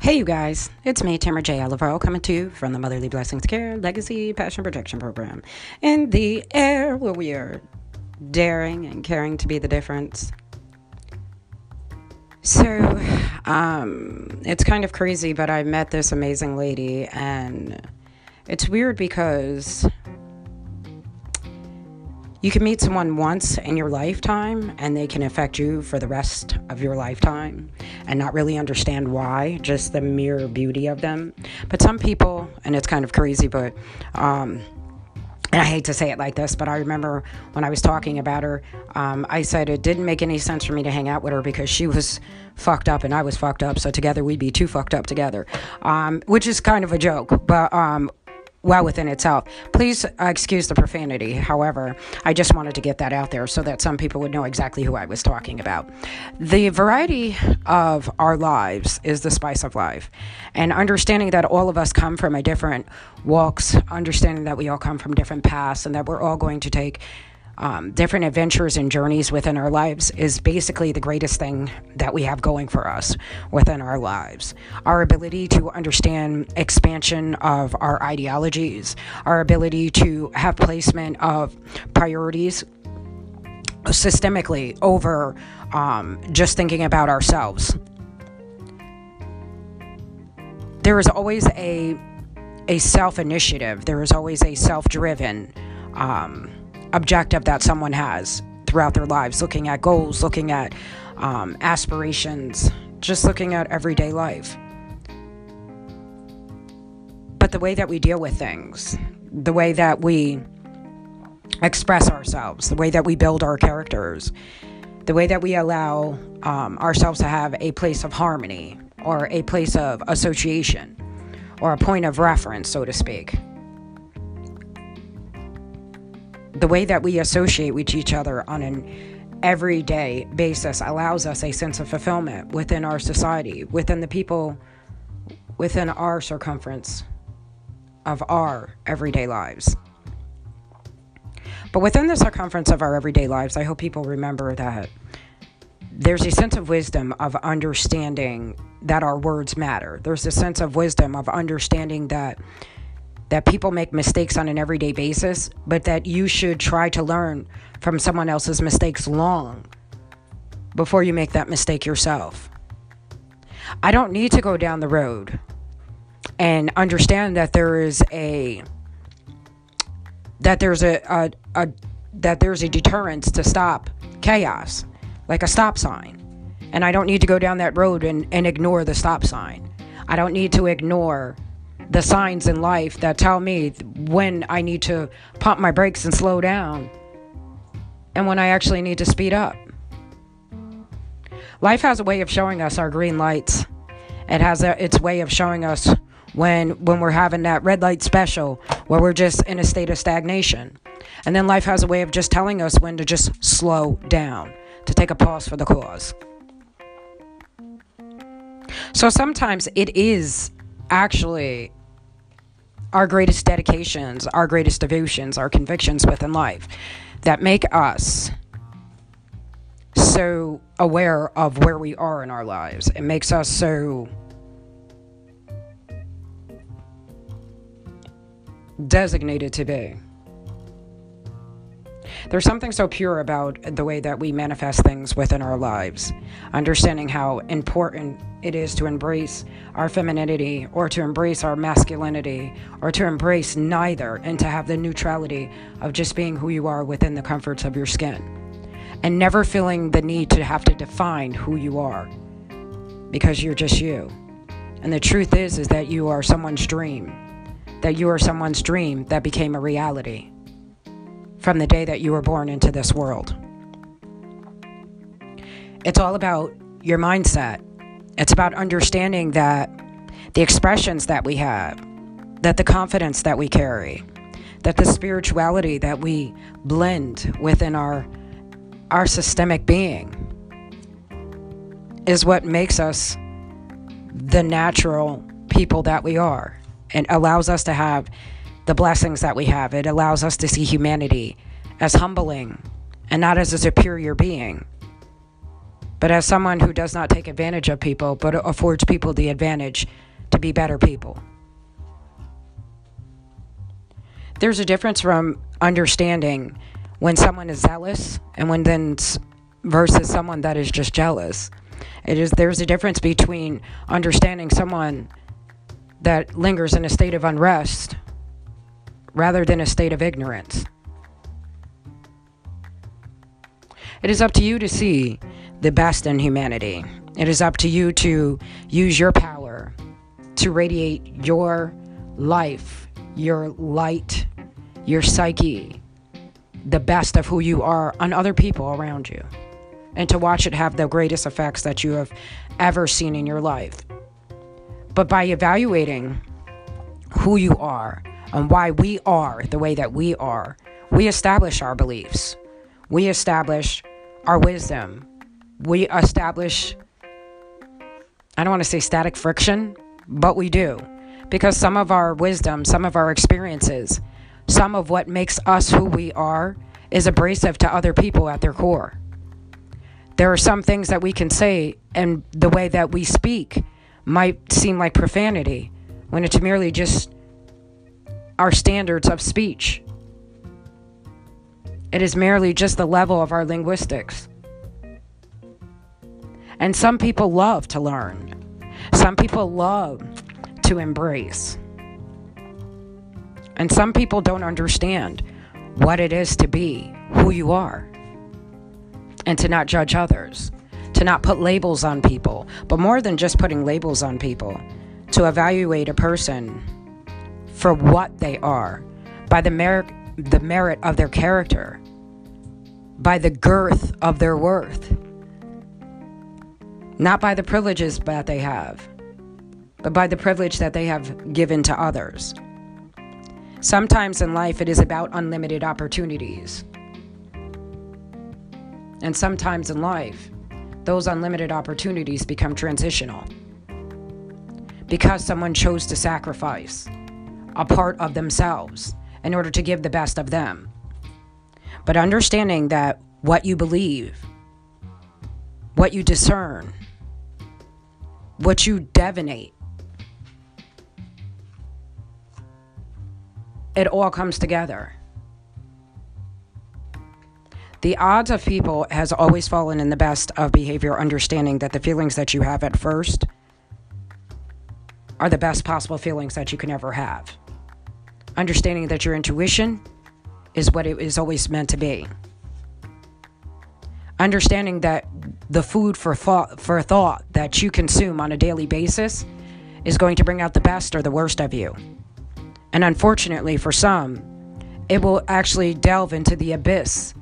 Hey, you guys, it's me, Tamara J. Oliver, coming to you from the Motherly Blessings Care Legacy Passion Protection Program in the air where we are daring and caring to be the difference. So, um, it's kind of crazy, but I met this amazing lady, and it's weird because you can meet someone once in your lifetime and they can affect you for the rest of your lifetime and not really understand why, just the mere beauty of them. But some people, and it's kind of crazy, but, um, and I hate to say it like this, but I remember when I was talking about her, um, I said it didn't make any sense for me to hang out with her because she was fucked up and I was fucked up. So together we'd be too fucked up together, um, which is kind of a joke. But um, well within itself. Please uh, excuse the profanity. However, I just wanted to get that out there so that some people would know exactly who I was talking about. The variety of our lives is the spice of life. And understanding that all of us come from a different walks, understanding that we all come from different paths and that we're all going to take um, different adventures and journeys within our lives is basically the greatest thing that we have going for us within our lives. Our ability to understand expansion of our ideologies, our ability to have placement of priorities systemically over um, just thinking about ourselves. There is always a a self initiative. There is always a self driven. Um, objective that someone has throughout their lives, looking at goals, looking at um, aspirations, just looking at everyday life. But the way that we deal with things, the way that we express ourselves, the way that we build our characters, the way that we allow um, ourselves to have a place of harmony or a place of association or a point of reference, so to speak. The way that we associate with each other on an everyday basis allows us a sense of fulfillment within our society, within the people within our circumference of our everyday lives. But within the circumference of our everyday lives, I hope people remember that there's a sense of wisdom of understanding that our words matter. There's a sense of wisdom of understanding that that people make mistakes on an everyday basis, but that you should try to learn from someone else's mistakes long before you make that mistake yourself. I don't need to go down the road and understand that there is a that there's a, a, a that there's a deterrence to stop chaos, like a stop sign. And I don't need to go down that road and, and ignore the stop sign. I don't need to ignore the signs in life that tell me when I need to pump my brakes and slow down and when I actually need to speed up. Life has a way of showing us our green lights. It has a, its way of showing us when when we're having that red light special where we're just in a state of stagnation. And then life has a way of just telling us when to just slow down, to take a pause for the cause. So sometimes it is actually our greatest dedications, our greatest devotions, our convictions within life that make us so aware of where we are in our lives. It makes us so designated to be. There's something so pure about the way that we manifest things within our lives, understanding how important it is to embrace our femininity or to embrace our masculinity or to embrace neither and to have the neutrality of just being who you are within the comforts of your skin and never feeling the need to have to define who you are because you're just you. And the truth is is that you are someone's dream. That you are someone's dream that became a reality from the day that you were born into this world. It's all about your mindset. It's about understanding that the expressions that we have, that the confidence that we carry, that the spirituality that we blend within our our systemic being is what makes us the natural people that we are and allows us to have the blessings that we have. It allows us to see humanity as humbling and not as a superior being. but as someone who does not take advantage of people, but affords people the advantage to be better people. There's a difference from understanding when someone is zealous and when then versus someone that is just jealous. It is there's a difference between understanding someone that lingers in a state of unrest rather than a state of ignorance. It is up to you to see the best in humanity. It is up to you to use your power to radiate your life, your light, your psyche, the best of who you are on other people around you, and to watch it have the greatest effects that you have ever seen in your life. But by evaluating who you are and why we are the way that we are, we establish our beliefs. We establish our wisdom. We establish, I don't want to say static friction, but we do. Because some of our wisdom, some of our experiences, some of what makes us who we are is abrasive to other people at their core. There are some things that we can say, and the way that we speak might seem like profanity when it's merely just our standards of speech. It is merely just the level of our linguistics. And some people love to learn, some people love to embrace. And some people don't understand what it is to be who you are and to not judge others, to not put labels on people, but more than just putting labels on people, to evaluate a person for what they are by the merit the merit of their character by the girth of their worth. Not by the privileges that they have but by the privilege that they have given to others. Sometimes in life it is about unlimited opportunities. And sometimes in life those unlimited opportunities become transitional. Because someone chose to sacrifice a part of themselves in order to give the best of them. But understanding that what you believe, what you discern, what you divinate, it all comes together. The odds of people has always fallen in the best of behavior, understanding that the feelings that you have at first are the best possible feelings that you can ever have understanding that your intuition is what it is always meant to be. Understanding that the food for thought, for thought that you consume on a daily basis is going to bring out the best or the worst of you. And unfortunately, for some, it will actually delve into the abyss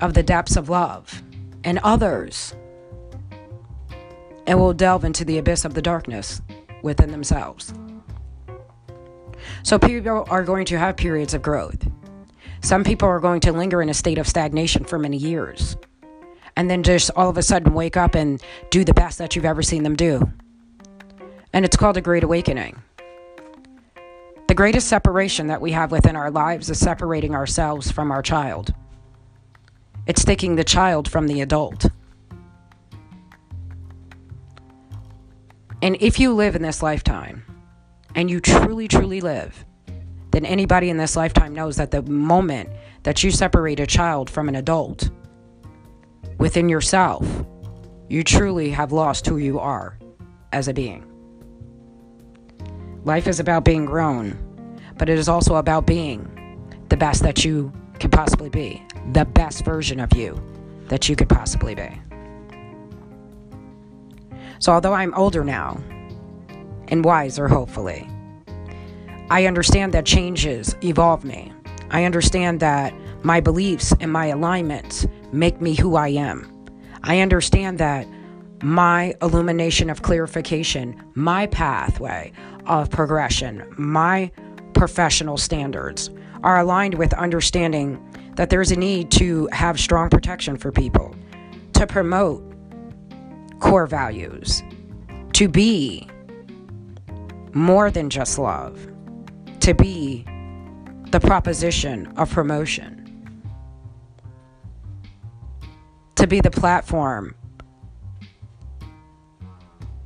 of the depths of love. And others, it will delve into the abyss of the darkness within themselves. So people are going to have periods of growth. Some people are going to linger in a state of stagnation for many years. And then just all of a sudden wake up and do the best that you've ever seen them do. And it's called a great awakening. The greatest separation that we have within our lives is separating ourselves from our child. It's taking the child from the adult. And if you live in this lifetime, and you truly, truly live, then anybody in this lifetime knows that the moment that you separate a child from an adult within yourself, you truly have lost who you are as a being. Life is about being grown, but it is also about being the best that you can possibly be, the best version of you that you could possibly be. So, although I'm older now, and wiser, hopefully. I understand that changes evolve me. I understand that my beliefs and my alignments make me who I am. I understand that my illumination of clarification, my pathway of progression, my professional standards are aligned with understanding that there's a need to have strong protection for people, to promote core values, to be more than just love, to be the proposition of promotion, to be the platform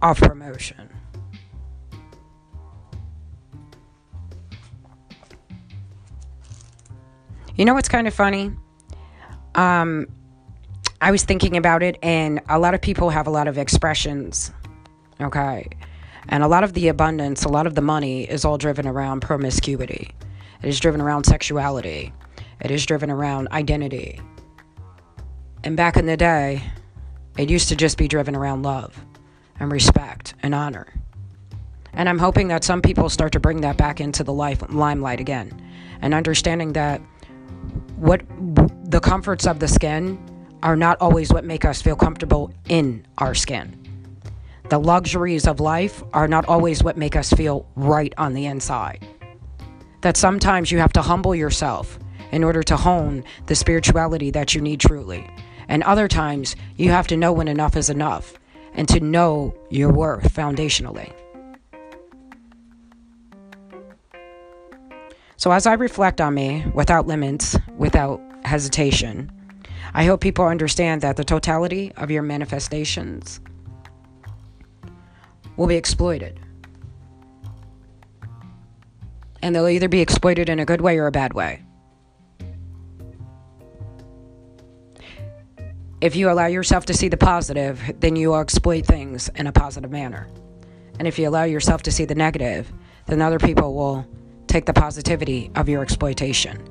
of promotion. You know what's kind of funny? Um, I was thinking about it, and a lot of people have a lot of expressions. Okay. And a lot of the abundance, a lot of the money is all driven around promiscuity. It is driven around sexuality. It is driven around identity. And back in the day, it used to just be driven around love and respect and honor. And I'm hoping that some people start to bring that back into the life limelight again and understanding that what the comforts of the skin are not always what make us feel comfortable in our skin. The luxuries of life are not always what make us feel right on the inside. That sometimes you have to humble yourself in order to hone the spirituality that you need truly. And other times you have to know when enough is enough and to know your worth foundationally. So, as I reflect on me without limits, without hesitation, I hope people understand that the totality of your manifestations will be exploited. And they'll either be exploited in a good way or a bad way. If you allow yourself to see the positive, then you will exploit things in a positive manner. And if you allow yourself to see the negative, then other people will take the positivity of your exploitation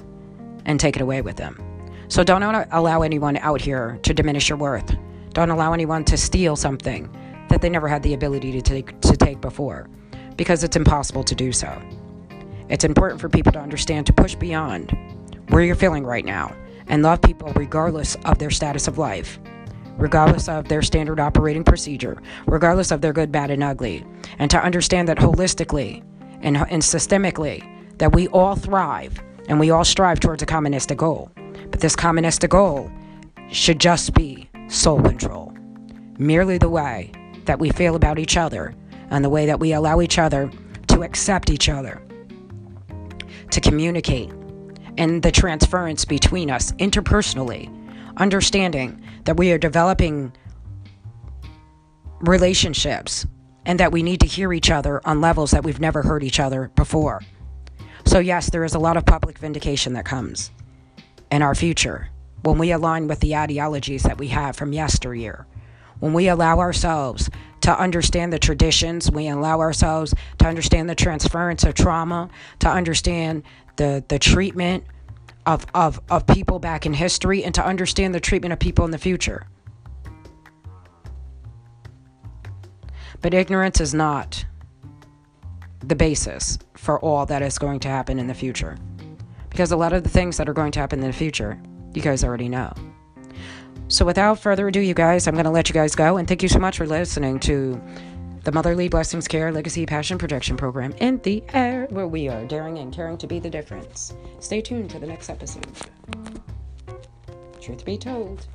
and take it away with them. So don't allow anyone out here to diminish your worth. Don't allow anyone to steal something that they never had the ability to take to take before because it's impossible to do so. It's important for people to understand to push beyond where you're feeling right now and love people regardless of their status of life, regardless of their standard operating procedure, regardless of their good, bad, and ugly, and to understand that holistically and, and systemically that we all thrive and we all strive towards a communistic goal. But this communistic goal should just be soul control, merely the way that we feel about each other and the way that we allow each other to accept each other, to communicate, and the transference between us interpersonally, understanding that we are developing relationships and that we need to hear each other on levels that we've never heard each other before. So, yes, there is a lot of public vindication that comes in our future when we align with the ideologies that we have from yesteryear when we allow ourselves to understand the traditions, we allow ourselves to understand the transference of trauma, to understand the, the treatment of, of, of people back in history, and to understand the treatment of people in the future. But ignorance is not the basis for all that is going to happen in the future. Because a lot of the things that are going to happen in the future, you guys already know. So, without further ado, you guys, I'm going to let you guys go. And thank you so much for listening to the Motherly Blessings Care Legacy Passion Projection Program in the air, where we are daring and caring to be the difference. Stay tuned to the next episode. Truth be told.